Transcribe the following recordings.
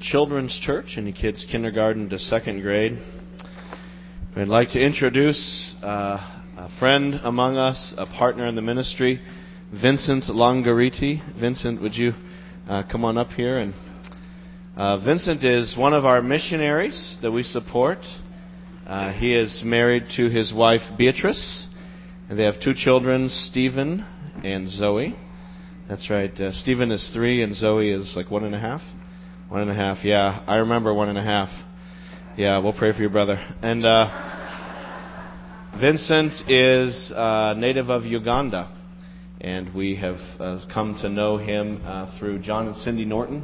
Children's Church, any kids kindergarten to second grade. I'd like to introduce uh, a friend among us, a partner in the ministry, Vincent Langiriti. Vincent, would you uh, come on up here? And uh, Vincent is one of our missionaries that we support. Uh, he is married to his wife Beatrice, and they have two children, Stephen and Zoe. That's right. Uh, Stephen is three, and Zoe is like one and a half. One and a half, yeah. I remember one and a half. Yeah, we'll pray for your brother. And uh, Vincent is a native of Uganda, and we have uh, come to know him uh, through John and Cindy Norton.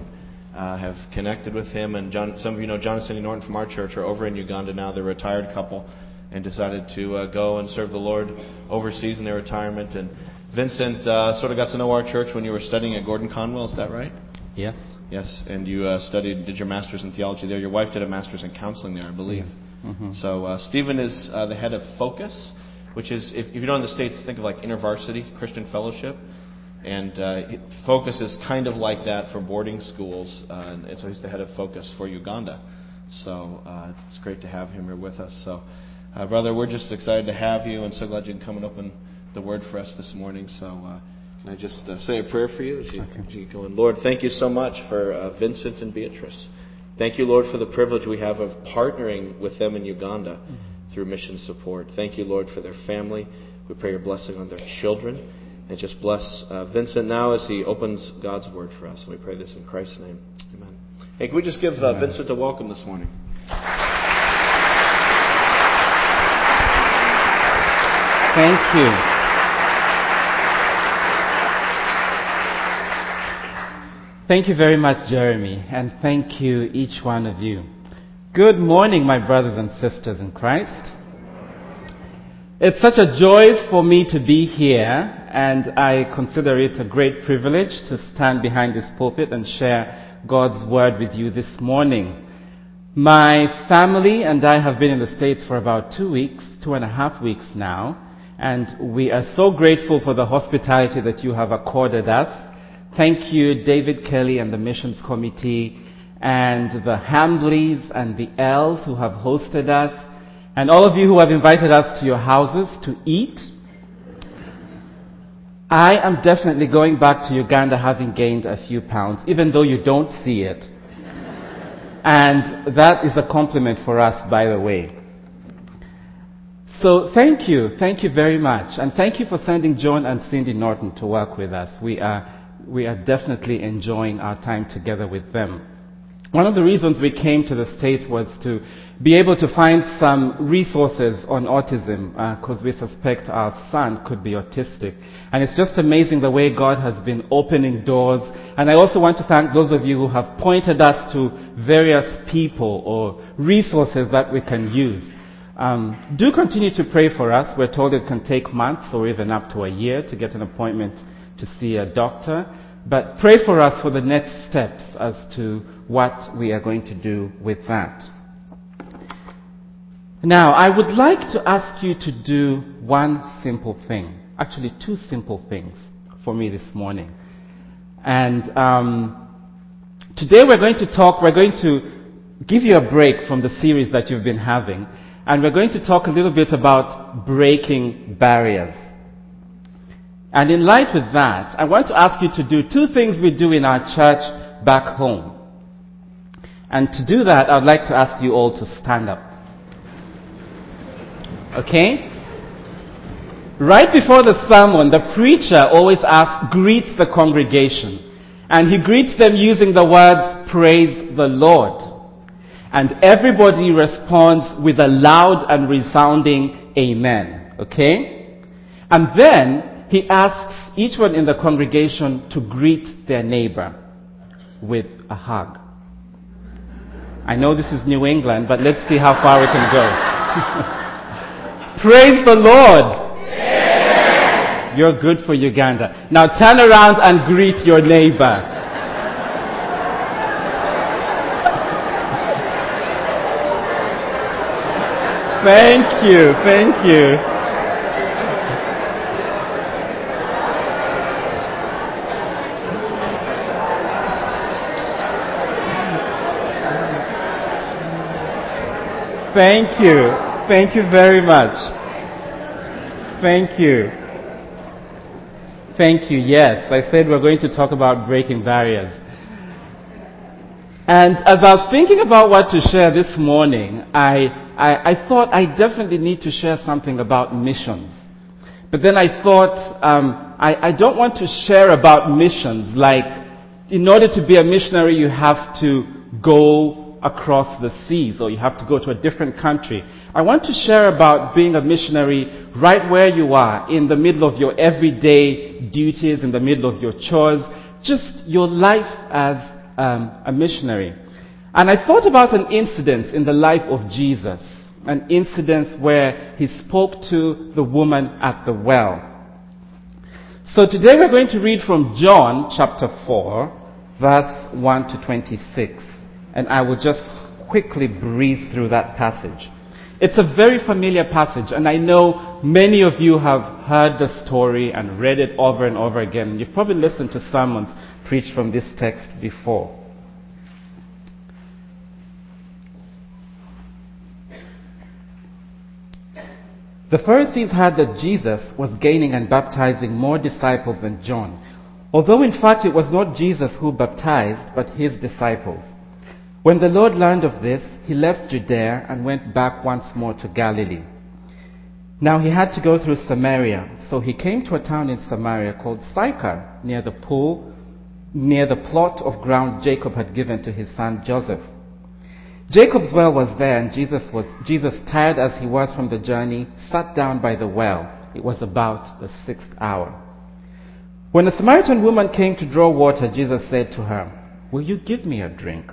Uh, have connected with him, and John, some of you know John and Cindy Norton from our church are over in Uganda now. They're a retired couple, and decided to uh, go and serve the Lord overseas in their retirement. And Vincent uh, sort of got to know our church when you were studying at Gordon Conwell. Is that right? Yes. Yes, and you uh, studied, did your master's in theology there. Your wife did a master's in counseling there, I believe. Mm-hmm. So uh, Stephen is uh, the head of Focus, which is, if, if you know in the States, think of like InterVarsity Christian Fellowship. And uh, Focus is kind of like that for boarding schools. Uh, and so he's the head of Focus for Uganda. So uh, it's great to have him here with us. So, uh, brother, we're just excited to have you and so glad you can come and open the word for us this morning. So, uh, can I just uh, say a prayer for you as you, Okay. as you go in? Lord, thank you so much for uh, Vincent and Beatrice. Thank you, Lord, for the privilege we have of partnering with them in Uganda through mission support. Thank you, Lord, for their family. We pray your blessing on their children. And just bless uh, Vincent now as he opens God's word for us. And we pray this in Christ's name. Amen. Hey, can we just give uh, Vincent a welcome this morning? Thank you. Thank you very much, Jeremy, and thank you, each one of you. Good morning, my brothers and sisters in Christ. It's such a joy for me to be here, and I consider it a great privilege to stand behind this pulpit and share God's word with you this morning. My family and I have been in the States for about two weeks, two and a half weeks now, and we are so grateful for the hospitality that you have accorded us. Thank you, David Kelly and the Missions Committee, and the Hambleys and the Ells who have hosted us, and all of you who have invited us to your houses to eat. I am definitely going back to Uganda having gained a few pounds, even though you don't see it. And that is a compliment for us, by the way. So thank you, thank you very much, and thank you for sending John and Cindy Norton to work with us. We are, we are definitely enjoying our time together with them. One of the reasons we came to the States was to be able to find some resources on autism, because we suspect our son could be autistic. And it's just amazing the way God has been opening doors. And I also want to thank those of you who have pointed us to various people or resources that we can use. Um, do continue to pray for us. We're told it can take months or even up to a year to get an appointment to see a doctor. But pray for us for the next steps as to what we are going to do with that. Now, I would like to ask you to do one simple thing. Actually, two simple things for me this morning. And um, today we're going to talk, we're going to give you a break from the series that you've been having. And we're going to talk a little bit about breaking barriers. And in light with that, I want to ask you to do two things we do in our church back home. And to do that, I'd like to ask you all to stand up. Okay? Right before the sermon, the preacher always asks, greets the congregation. And he greets them using the words, praise the Lord. And everybody responds with a loud and resounding amen. Okay? And then he asks each one in the congregation to greet their neighbor with a hug. I know this is New England, but let's see how far we can go. Praise the Lord. You're good for Uganda. Now turn around and greet your neighbor. Thank you, thank you. Thank you. Thank you very much. Thank you. Thank you. Yes, I said we're going to talk about breaking barriers. And as I was thinking about what to share this morning, I, I, I thought I definitely need to share something about missions. But then I thought, um, I, I don't want to share about missions like, in order to be a missionary, you have to go across the seas or you have to go to a different country. I want to share about being a missionary right where you are, in the middle of your everyday duties, in the middle of your chores, just your life as um, a missionary. And I thought about an incident in the life of Jesus an incident where he spoke to the woman at the well. So today we're going to read from John chapter 4, verse 1 to 26. And I will just quickly breeze through that passage. It's a very familiar passage, and I know many of you have heard the story and read it over and over again. You've probably listened to sermons preached from this text before. The Pharisees heard that Jesus was gaining and baptizing more disciples than John, although in fact it was not Jesus who baptized, but his disciples. When the Lord learned of this, he left Judea and went back once more to Galilee. Now he had to go through Samaria, so he came to a town in Samaria called Sychar, near the pool, near the plot of ground Jacob had given to his son Joseph. Jacob's well was there, and Jesus was Jesus, tired as he was from the journey, sat down by the well. It was about the sixth hour. When a Samaritan woman came to draw water, Jesus said to her, Will you give me a drink?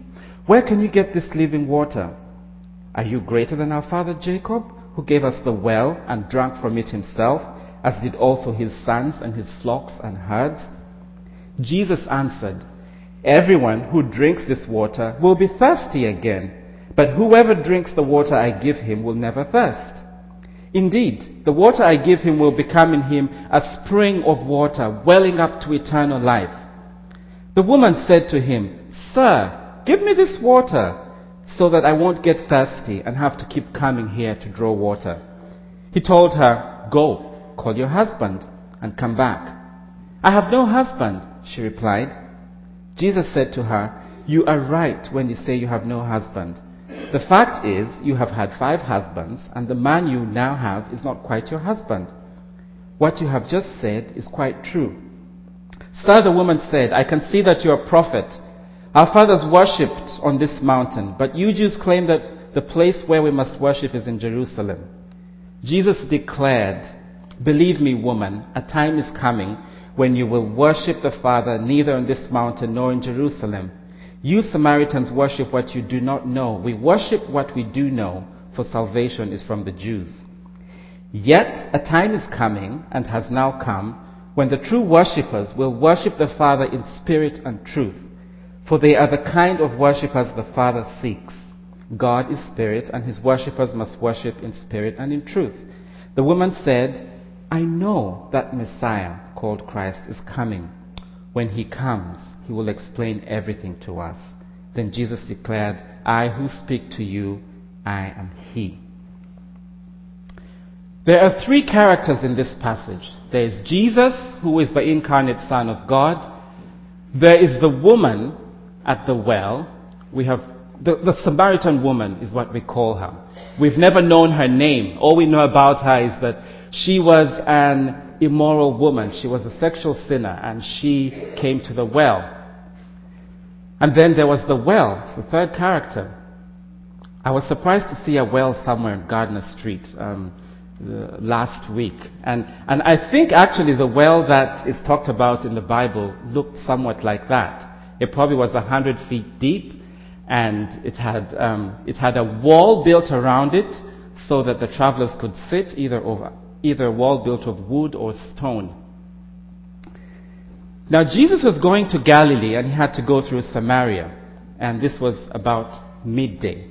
Where can you get this living water? Are you greater than our father Jacob, who gave us the well and drank from it himself, as did also his sons and his flocks and herds? Jesus answered, Everyone who drinks this water will be thirsty again. But whoever drinks the water I give him will never thirst. Indeed, the water I give him will become in him a spring of water welling up to eternal life. The woman said to him, Sir, give me this water so that I won't get thirsty and have to keep coming here to draw water. He told her, Go, call your husband and come back. I have no husband, she replied. Jesus said to her, You are right when you say you have no husband. The fact is, you have had five husbands, and the man you now have is not quite your husband. What you have just said is quite true. Sir, the woman said, I can see that you are a prophet. Our fathers worshipped on this mountain, but you Jews claim that the place where we must worship is in Jerusalem. Jesus declared, Believe me, woman, a time is coming when you will worship the Father neither on this mountain nor in Jerusalem. You Samaritans worship what you do not know. We worship what we do know, for salvation is from the Jews. Yet a time is coming, and has now come, when the true worshippers will worship the Father in spirit and truth, for they are the kind of worshippers the Father seeks. God is spirit, and his worshippers must worship in spirit and in truth. The woman said, I know that Messiah, called Christ, is coming. When he comes, he will explain everything to us. Then Jesus declared, I who speak to you, I am he. There are three characters in this passage. There is Jesus, who is the incarnate Son of God. There is the woman at the well. We have the, the Samaritan woman is what we call her. We've never known her name. All we know about her is that she was an immoral woman. She was a sexual sinner and she came to the well. And then there was the well, the third character. I was surprised to see a well somewhere in Gardner Street um, last week. And, and I think actually the well that is talked about in the Bible looked somewhat like that. It probably was a hundred feet deep and it had, um, it had a wall built around it so that the travelers could sit either over either a wall built of wood or stone. Now Jesus was going to Galilee and he had to go through Samaria, and this was about midday.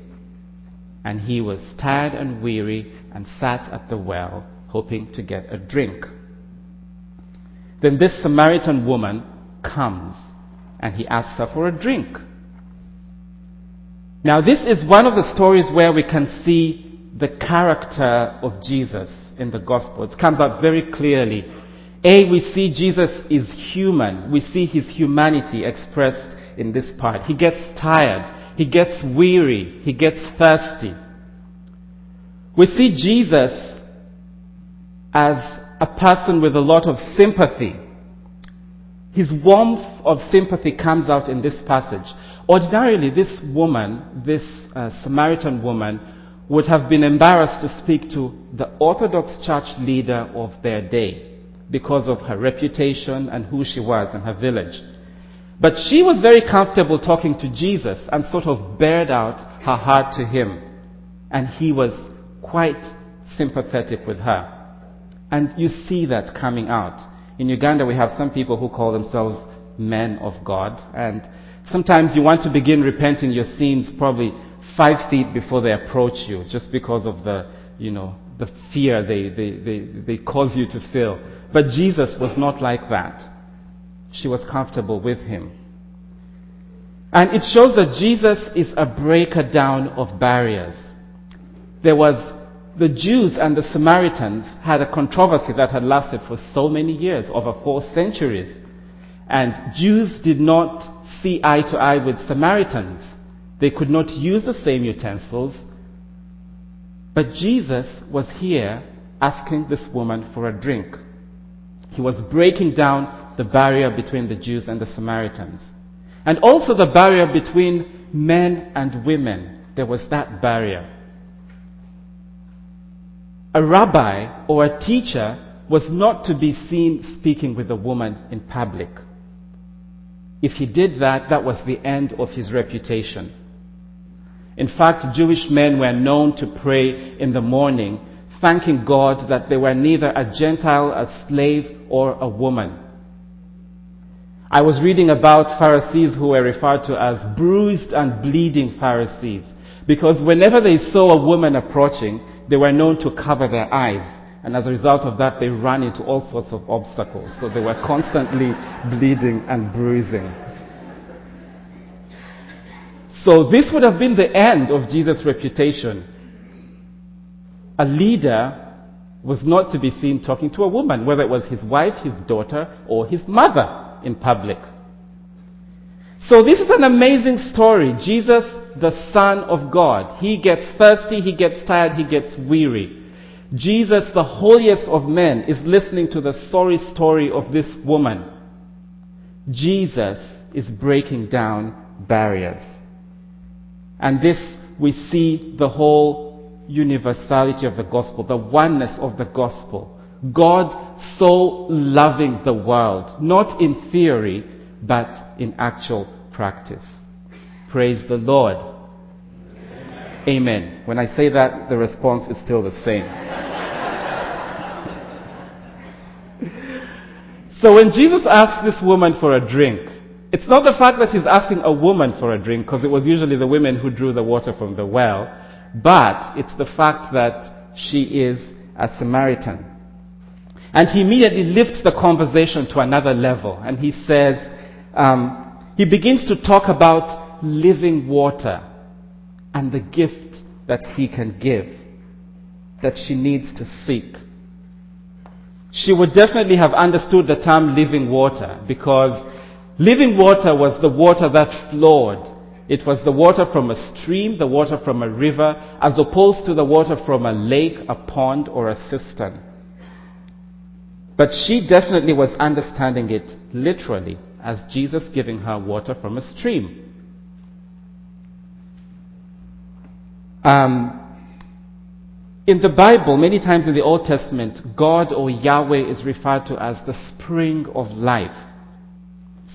And he was tired and weary and sat at the well, hoping to get a drink. Then this Samaritan woman comes and he asks her for a drink. Now, this is one of the stories where we can see the character of Jesus in the Gospel. It comes out very clearly. A, we see Jesus is human. We see his humanity expressed in this part. He gets tired. He gets weary. He gets thirsty. We see Jesus as a person with a lot of sympathy. His warmth of sympathy comes out in this passage. Ordinarily, this woman, this uh, Samaritan woman, would have been embarrassed to speak to the Orthodox church leader of their day because of her reputation and who she was in her village. But she was very comfortable talking to Jesus and sort of bared out her heart to him. And he was quite sympathetic with her. And you see that coming out. In Uganda, we have some people who call themselves men of God. And sometimes you want to begin repenting your sins probably five feet before they approach you, just because of the, you know, the fear they, they, they, they cause you to feel. But Jesus was not like that. She was comfortable with him. And it shows that Jesus is a breaker down of barriers. There was the Jews and the Samaritans had a controversy that had lasted for so many years, over four centuries. And Jews did not see eye to eye with Samaritans. They could not use the same utensils. But Jesus was here asking this woman for a drink. He was breaking down the barrier between the Jews and the Samaritans. And also the barrier between men and women. There was that barrier. A rabbi or a teacher was not to be seen speaking with a woman in public. If he did that, that was the end of his reputation. In fact, Jewish men were known to pray in the morning, thanking God that they were neither a Gentile, a slave, or a woman. I was reading about Pharisees who were referred to as bruised and bleeding Pharisees because whenever they saw a woman approaching, they were known to cover their eyes. And as a result of that, they ran into all sorts of obstacles. So they were constantly bleeding and bruising. So this would have been the end of Jesus' reputation. A leader was not to be seen talking to a woman, whether it was his wife, his daughter, or his mother in public. So this is an amazing story. Jesus, the Son of God. He gets thirsty, he gets tired, he gets weary. Jesus, the holiest of men, is listening to the sorry story of this woman. Jesus is breaking down barriers. And this, we see the whole universality of the gospel, the oneness of the gospel. God so loving the world, not in theory, but in actual practice. Praise the Lord. Amen. Amen. When I say that, the response is still the same. so when Jesus asks this woman for a drink, it's not the fact that he's asking a woman for a drink, because it was usually the women who drew the water from the well, but it's the fact that she is a Samaritan. And he immediately lifts the conversation to another level, and he says, um, he begins to talk about living water and the gift that he can give, that she needs to seek. She would definitely have understood the term living water because Living water was the water that flowed. It was the water from a stream, the water from a river, as opposed to the water from a lake, a pond, or a cistern. But she definitely was understanding it literally as Jesus giving her water from a stream. Um, in the Bible, many times in the Old Testament, God or Yahweh is referred to as the spring of life.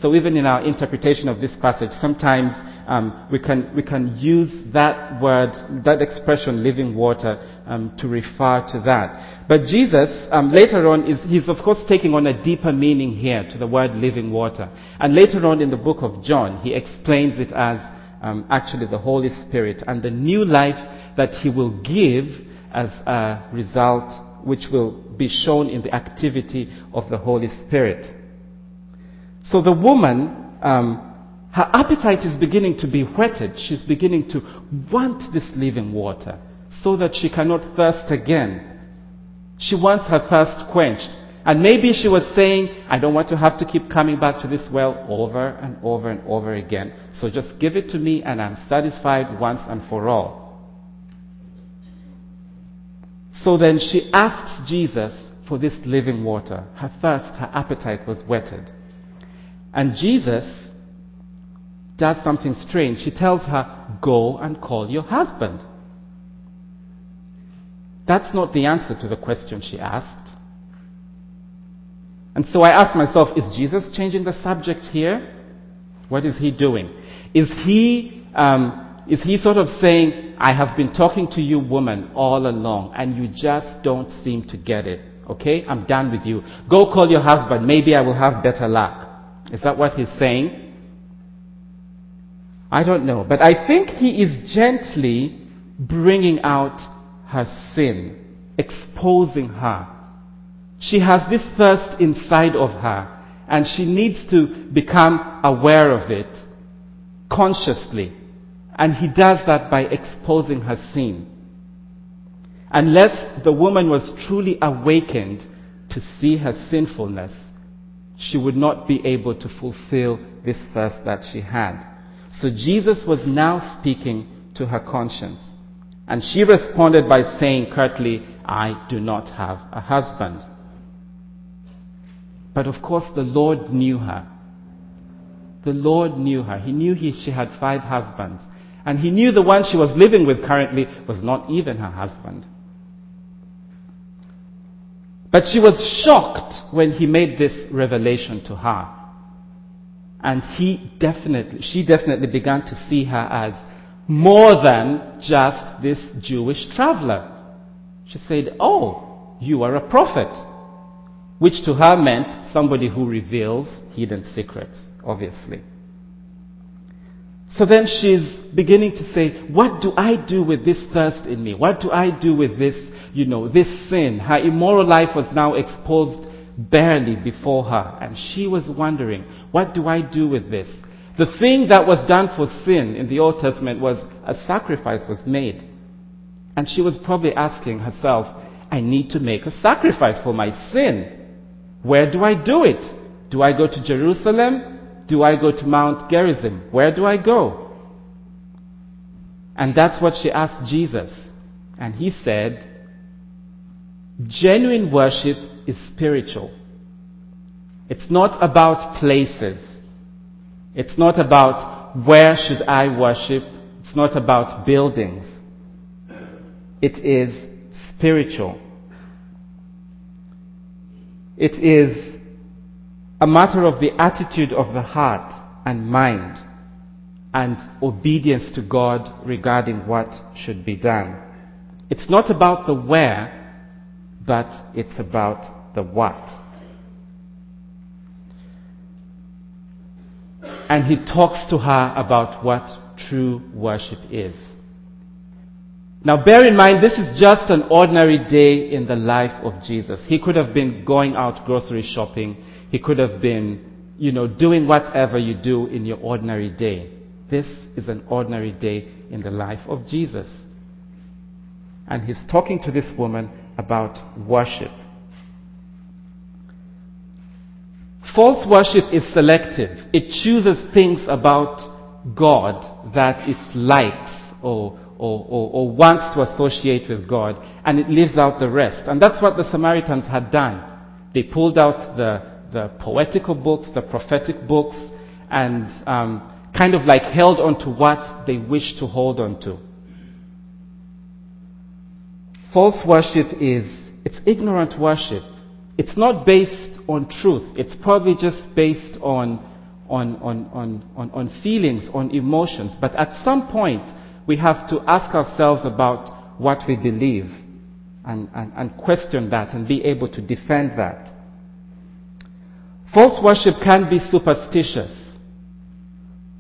So even in our interpretation of this passage, sometimes um, we, can, we can use that word, that expression, living water, um, to refer to that. But Jesus, um, later on, is, he's of course taking on a deeper meaning here to the word living water. And later on in the book of John, he explains it as um, actually the Holy Spirit and the new life that he will give as a result which will be shown in the activity of the Holy Spirit. So the woman, um, her appetite is beginning to be whetted. She's beginning to want this living water so that she cannot thirst again. She wants her thirst quenched. And maybe she was saying, I don't want to have to keep coming back to this well over and over and over again. So just give it to me and I'm satisfied once and for all. So then she asks Jesus for this living water. Her thirst, her appetite was whetted. And Jesus does something strange. He tells her, Go and call your husband. That's not the answer to the question she asked. And so I ask myself, is Jesus changing the subject here? What is he doing? Is he, um, is he sort of saying, I have been talking to you, woman, all along, and you just don't seem to get it. Okay? I'm done with you. Go call your husband. Maybe I will have better luck. Is that what he's saying? I don't know. But I think he is gently bringing out her sin, exposing her. She has this thirst inside of her, and she needs to become aware of it consciously. And he does that by exposing her sin. Unless the woman was truly awakened to see her sinfulness, she would not be able to fulfill this thirst that she had. So Jesus was now speaking to her conscience. And she responded by saying curtly, I do not have a husband. But of course, the Lord knew her. The Lord knew her. He knew he, she had five husbands. And he knew the one she was living with currently was not even her husband. But she was shocked when he made this revelation to her. And he definitely, she definitely began to see her as more than just this Jewish traveler. She said, Oh, you are a prophet. Which to her meant somebody who reveals hidden secrets, obviously. So then she's beginning to say, What do I do with this thirst in me? What do I do with this, you know, this sin? Her immoral life was now exposed barely before her. And she was wondering, What do I do with this? The thing that was done for sin in the Old Testament was a sacrifice was made. And she was probably asking herself, I need to make a sacrifice for my sin. Where do I do it? Do I go to Jerusalem? Do I go to Mount Gerizim? Where do I go? And that's what she asked Jesus. And he said, genuine worship is spiritual. It's not about places. It's not about where should I worship. It's not about buildings. It is spiritual. It is a matter of the attitude of the heart and mind and obedience to God regarding what should be done. It's not about the where, but it's about the what. and he talks to her about what true worship is. Now bear in mind, this is just an ordinary day in the life of Jesus. He could have been going out grocery shopping. He could have been, you know, doing whatever you do in your ordinary day. This is an ordinary day in the life of Jesus. And he's talking to this woman about worship. False worship is selective. It chooses things about God that it likes or, or, or, or, wants to associate with God, and it leaves out the rest. And that's what the Samaritans had done. They pulled out the, the poetical books, the prophetic books, and um, kind of like held on to what they wished to hold on to. False worship is, it's ignorant worship. It's not based on truth. It's probably just based on, on, on, on, on, on feelings, on emotions. But at some point, we have to ask ourselves about what we believe and, and, and question that and be able to defend that. False worship can be superstitious.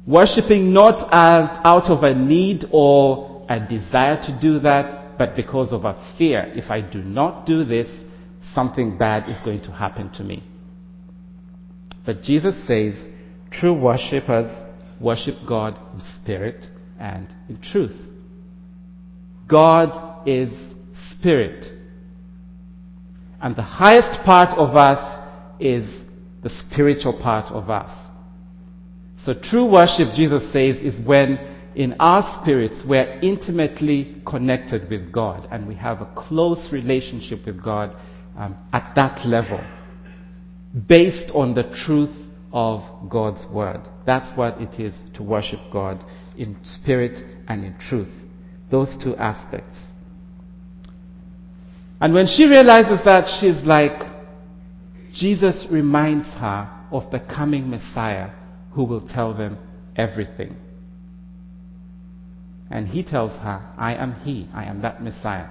Worshipping not as, out of a need or a desire to do that, but because of a fear. If I do not do this, something bad is going to happen to me. But Jesus says, true worshippers worship God in spirit and in truth. God is spirit. And the highest part of us is the spiritual part of us. So true worship, Jesus says, is when in our spirits we're intimately connected with God and we have a close relationship with God um, at that level based on the truth of God's Word. That's what it is to worship God in spirit and in truth. Those two aspects. And when she realizes that, she's like, Jesus reminds her of the coming Messiah who will tell them everything. And he tells her, I am he, I am that Messiah.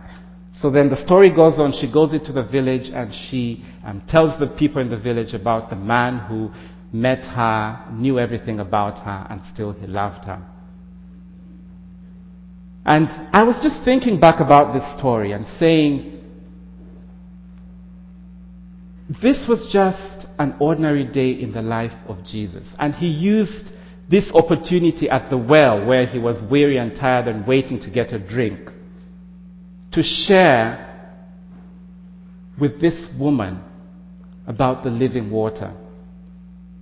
So then the story goes on. She goes into the village and she um, tells the people in the village about the man who met her, knew everything about her, and still he loved her. And I was just thinking back about this story and saying, this was just an ordinary day in the life of Jesus. And he used this opportunity at the well where he was weary and tired and waiting to get a drink to share with this woman about the living water.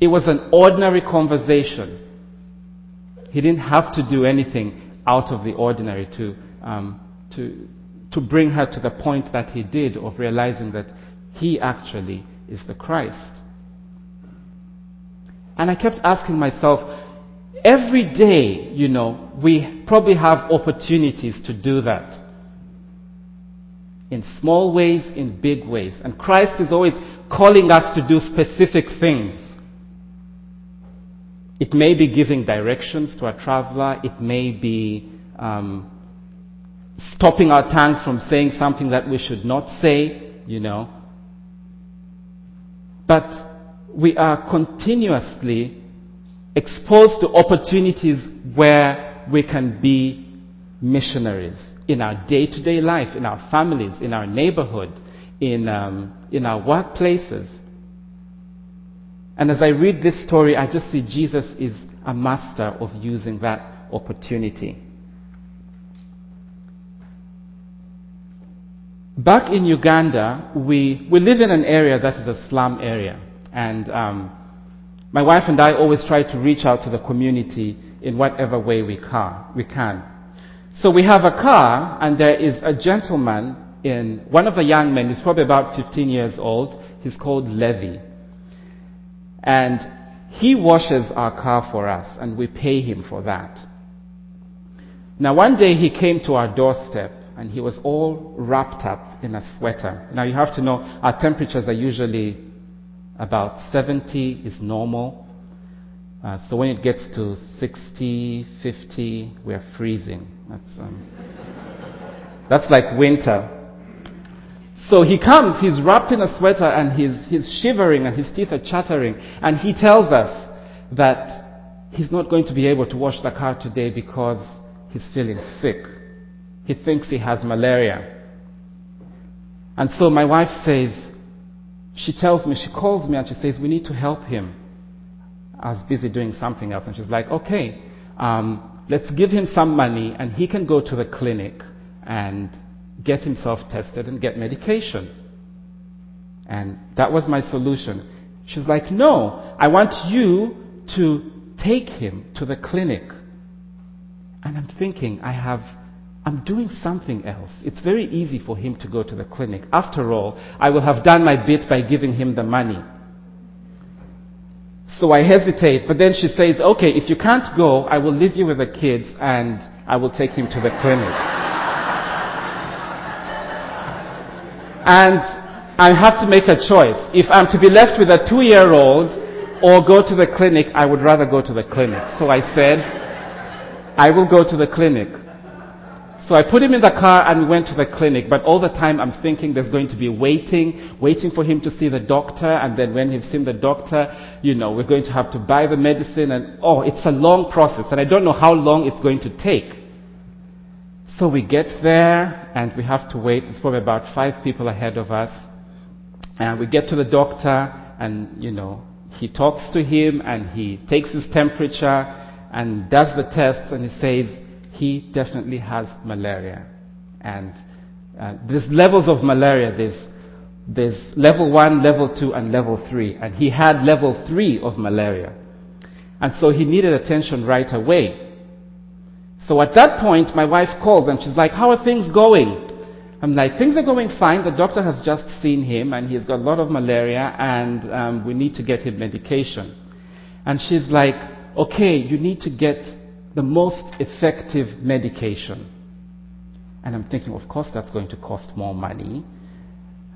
It was an ordinary conversation. He didn't have to do anything out of the ordinary to, um, to, to bring her to the point that he did of realizing that he actually is the Christ. And I kept asking myself, every day, you know, we probably have opportunities to do that. In small ways, in big ways. And Christ is always calling us to do specific things. It may be giving directions to a traveler. It may be um, stopping our tongues from saying something that we should not say, you know. But we are continuously exposed to opportunities where we can be missionaries in our day to day life, in our families, in our neighborhood, in, um, in our workplaces. And as I read this story, I just see Jesus is a master of using that opportunity. Back in Uganda, we, we live in an area that is a slum area. And um, my wife and I always try to reach out to the community in whatever way we can. We can. So we have a car, and there is a gentleman in one of the young men. He's probably about 15 years old. He's called Levi. And he washes our car for us, and we pay him for that. Now, one day he came to our doorstep, and he was all wrapped up in a sweater. Now, you have to know our temperatures are usually about 70 is normal. Uh, so when it gets to 60, 50, we're freezing. That's, um, that's like winter. So he comes, he's wrapped in a sweater and he's, he's shivering and his teeth are chattering. And he tells us that he's not going to be able to wash the car today because he's feeling sick. He thinks he has malaria. And so my wife says, she tells me, she calls me and she says, we need to help him. I was busy doing something else. And she's like, okay, um, let's give him some money and he can go to the clinic and get himself tested and get medication. And that was my solution. She's like, no, I want you to take him to the clinic. And I'm thinking, I have, I'm doing something else. It's very easy for him to go to the clinic. After all, I will have done my bit by giving him the money. So I hesitate, but then she says, okay, if you can't go, I will leave you with the kids and I will take him to the clinic. And I have to make a choice. If I'm to be left with a two year old or go to the clinic, I would rather go to the clinic. So I said, I will go to the clinic. So I put him in the car and we went to the clinic, but all the time I'm thinking there's going to be waiting, waiting for him to see the doctor, and then when he's seen the doctor, you know, we're going to have to buy the medicine, and oh, it's a long process, and I don't know how long it's going to take. So we get there, and we have to wait. It's probably about five people ahead of us. And we get to the doctor, and, you know, he talks to him, and he takes his temperature, and does the tests, and he says, he definitely has malaria. And uh, there's levels of malaria. There's, there's level one, level two, and level three. And he had level three of malaria. And so he needed attention right away. So at that point, my wife calls and she's like, How are things going? I'm like, Things are going fine. The doctor has just seen him and he's got a lot of malaria and um, we need to get him medication. And she's like, Okay, you need to get the most effective medication. And I'm thinking, of course, that's going to cost more money.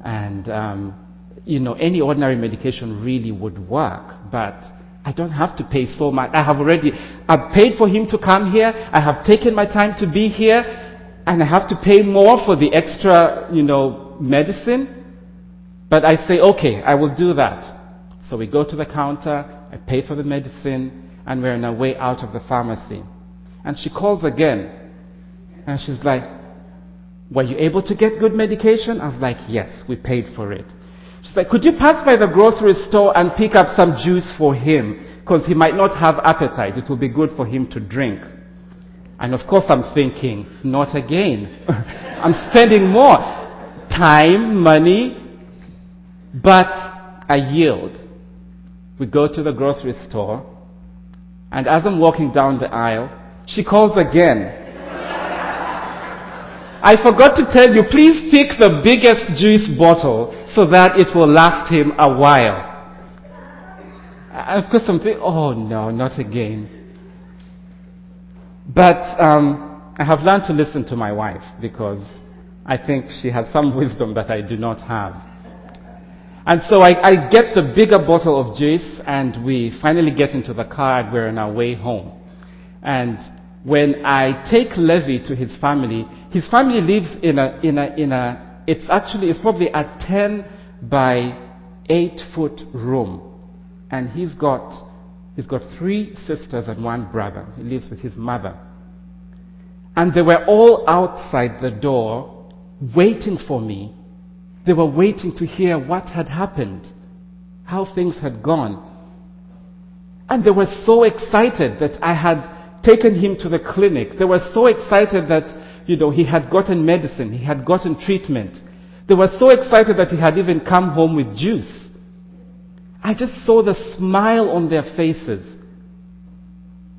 And, um, you know, any ordinary medication really would work, but I don't have to pay so much. I have already, I've paid for him to come here. I have taken my time to be here, and I have to pay more for the extra, you know, medicine. But I say, okay, I will do that. So we go to the counter, I pay for the medicine, and we're on our way out of the pharmacy. And she calls again. And she's like, Were you able to get good medication? I was like, Yes, we paid for it. She's like, Could you pass by the grocery store and pick up some juice for him? Because he might not have appetite. It will be good for him to drink. And of course, I'm thinking, Not again. I'm spending more time, money, but I yield. We go to the grocery store. And as I'm walking down the aisle, she calls again. I forgot to tell you, please pick the biggest juice bottle so that it will last him a while. Of course I'm thinking, oh no, not again. But um, I have learned to listen to my wife because I think she has some wisdom that I do not have. And so I, I, get the bigger bottle of juice, and we finally get into the car, and we're on our way home. And when I take Levi to his family, his family lives in a, in a, in a, it's actually, it's probably a 10 by 8 foot room. And he's got, he's got three sisters and one brother. He lives with his mother. And they were all outside the door waiting for me they were waiting to hear what had happened, how things had gone. And they were so excited that I had taken him to the clinic. They were so excited that, you know, he had gotten medicine, he had gotten treatment. They were so excited that he had even come home with juice. I just saw the smile on their faces.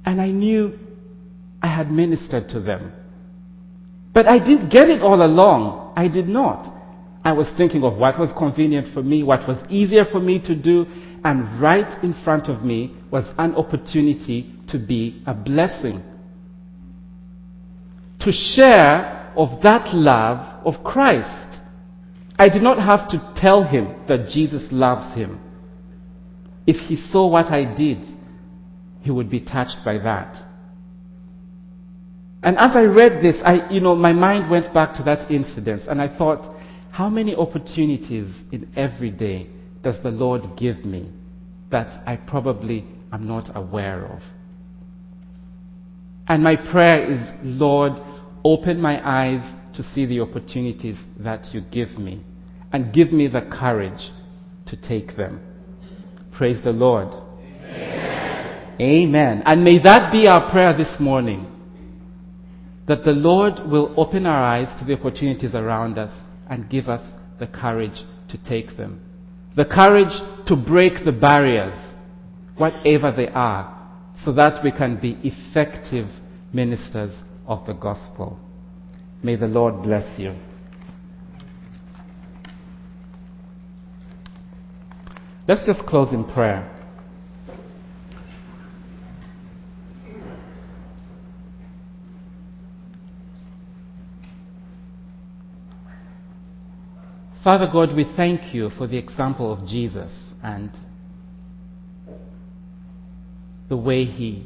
And I knew I had ministered to them. But I didn't get it all along. I did not. I was thinking of what was convenient for me, what was easier for me to do, and right in front of me was an opportunity to be a blessing. To share of that love of Christ. I did not have to tell him that Jesus loves him. If he saw what I did, he would be touched by that. And as I read this, I, you know, my mind went back to that incident and I thought, how many opportunities in every day does the Lord give me that I probably am not aware of? And my prayer is, Lord, open my eyes to see the opportunities that you give me and give me the courage to take them. Praise the Lord. Amen. Amen. And may that be our prayer this morning. That the Lord will open our eyes to the opportunities around us and give us the courage to take them. The courage to break the barriers, whatever they are, so that we can be effective ministers of the gospel. May the Lord bless you. Let's just close in prayer. Father God, we thank you for the example of Jesus and the way he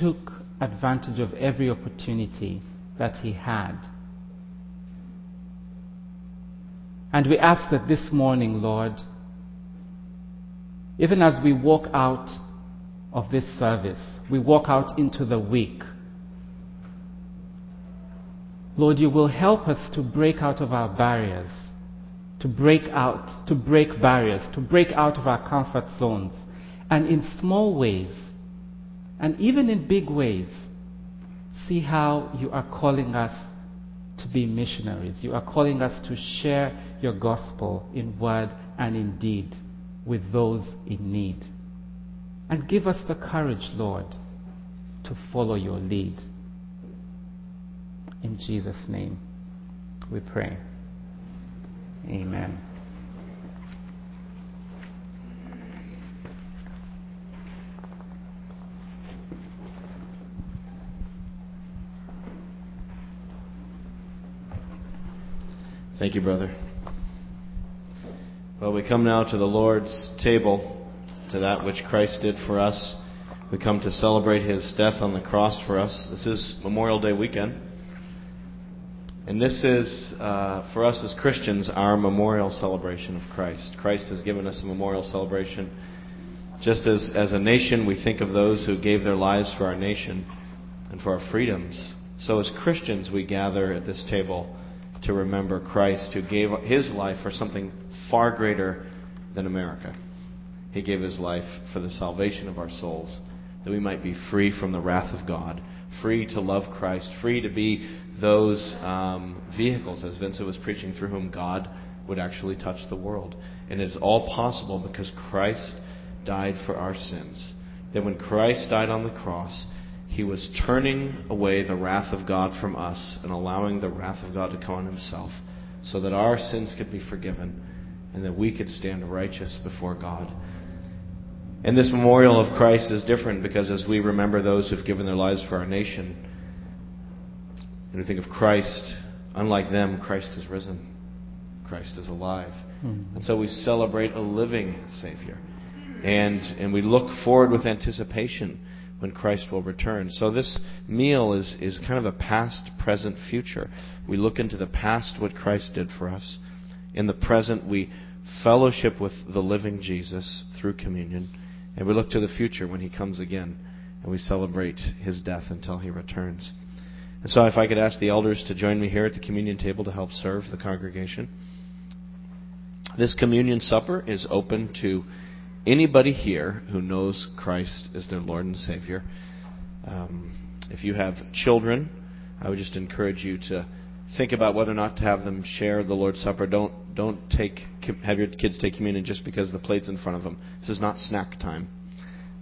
took advantage of every opportunity that he had. And we ask that this morning, Lord, even as we walk out of this service, we walk out into the week, Lord, you will help us to break out of our barriers, to break out, to break barriers, to break out of our comfort zones, and in small ways, and even in big ways, see how you are calling us to be missionaries. You are calling us to share your gospel in word and in deed with those in need. And give us the courage, Lord, to follow your lead. In Jesus' name, we pray. Amen. Thank you, brother. Well, we come now to the Lord's table, to that which Christ did for us. We come to celebrate his death on the cross for us. This is Memorial Day weekend. And this is, uh, for us as Christians, our memorial celebration of Christ. Christ has given us a memorial celebration. Just as, as a nation, we think of those who gave their lives for our nation and for our freedoms. So, as Christians, we gather at this table to remember Christ who gave his life for something far greater than America. He gave his life for the salvation of our souls, that we might be free from the wrath of God, free to love Christ, free to be those um, vehicles, as Vincent was preaching, through whom God would actually touch the world. And it is all possible because Christ died for our sins. That when Christ died on the cross, he was turning away the wrath of God from us and allowing the wrath of God to come on himself so that our sins could be forgiven and that we could stand righteous before God. And this memorial of Christ is different because as we remember those who've given their lives for our nation, and we think of Christ, unlike them, Christ is risen. Christ is alive. Mm-hmm. And so we celebrate a living Savior. And, and we look forward with anticipation when Christ will return. So this meal is, is kind of a past, present, future. We look into the past, what Christ did for us. In the present, we fellowship with the living Jesus through communion. And we look to the future when he comes again. And we celebrate his death until he returns. And so if I could ask the elders to join me here at the communion table to help serve the congregation. This communion supper is open to anybody here who knows Christ as their Lord and Savior, um, if you have children, I would just encourage you to think about whether or not to have them share the Lord's Supper. Don't don't take have your kids take communion just because the plate's in front of them. This is not snack time.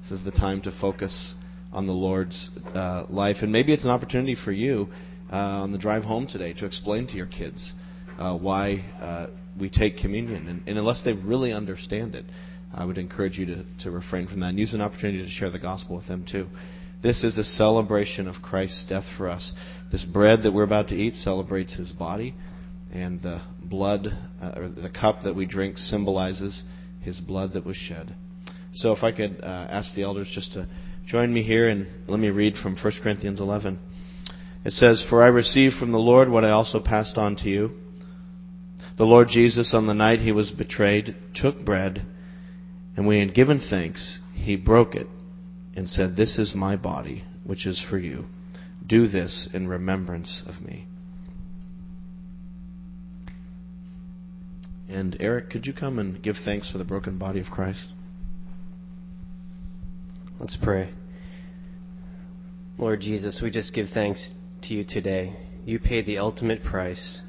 This is the time to focus on the Lord's uh, life, and maybe it's an opportunity for you uh, on the drive home today to explain to your kids uh, why uh, we take communion, and, and unless they really understand it. I would encourage you to, to refrain from that and use an opportunity to share the gospel with them too. This is a celebration of Christ's death for us. This bread that we're about to eat celebrates his body, and the blood, uh, or the cup that we drink, symbolizes his blood that was shed. So if I could uh, ask the elders just to join me here and let me read from 1 Corinthians 11. It says, For I received from the Lord what I also passed on to you. The Lord Jesus, on the night he was betrayed, took bread. And when he had given thanks, he broke it and said, This is my body, which is for you. Do this in remembrance of me. And Eric, could you come and give thanks for the broken body of Christ? Let's pray. Lord Jesus, we just give thanks to you today. You paid the ultimate price,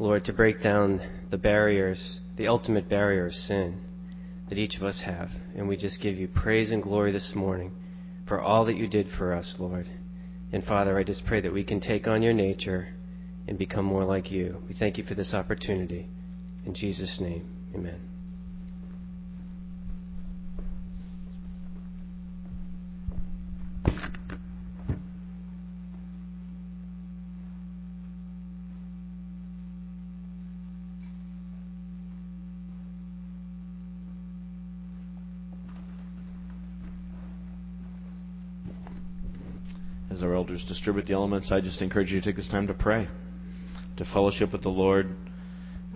Lord, to break down the barriers, the ultimate barrier of sin that each of us have. And we just give you praise and glory this morning for all that you did for us, Lord. And Father, I just pray that we can take on your nature and become more like you. We thank you for this opportunity. In Jesus' name, amen. As our elders distribute the elements, I just encourage you to take this time to pray, to fellowship with the Lord,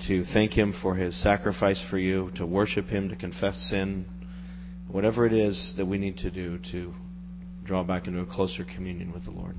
to thank Him for His sacrifice for you, to worship Him, to confess sin, whatever it is that we need to do to draw back into a closer communion with the Lord.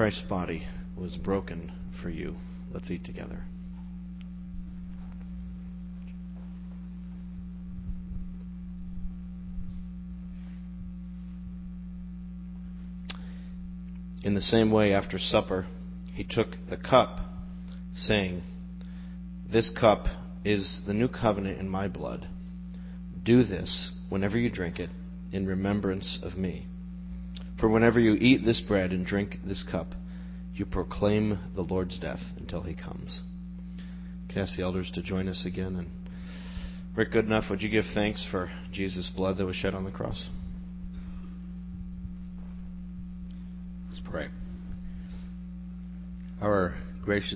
Christ's body was broken for you. Let's eat together. In the same way, after supper, he took the cup, saying, This cup is the new covenant in my blood. Do this whenever you drink it in remembrance of me. For whenever you eat this bread and drink this cup, you proclaim the Lord's death until he comes. Can I can ask the elders to join us again. And Rick Goodenough, would you give thanks for Jesus' blood that was shed on the cross? Let's pray. Our gracious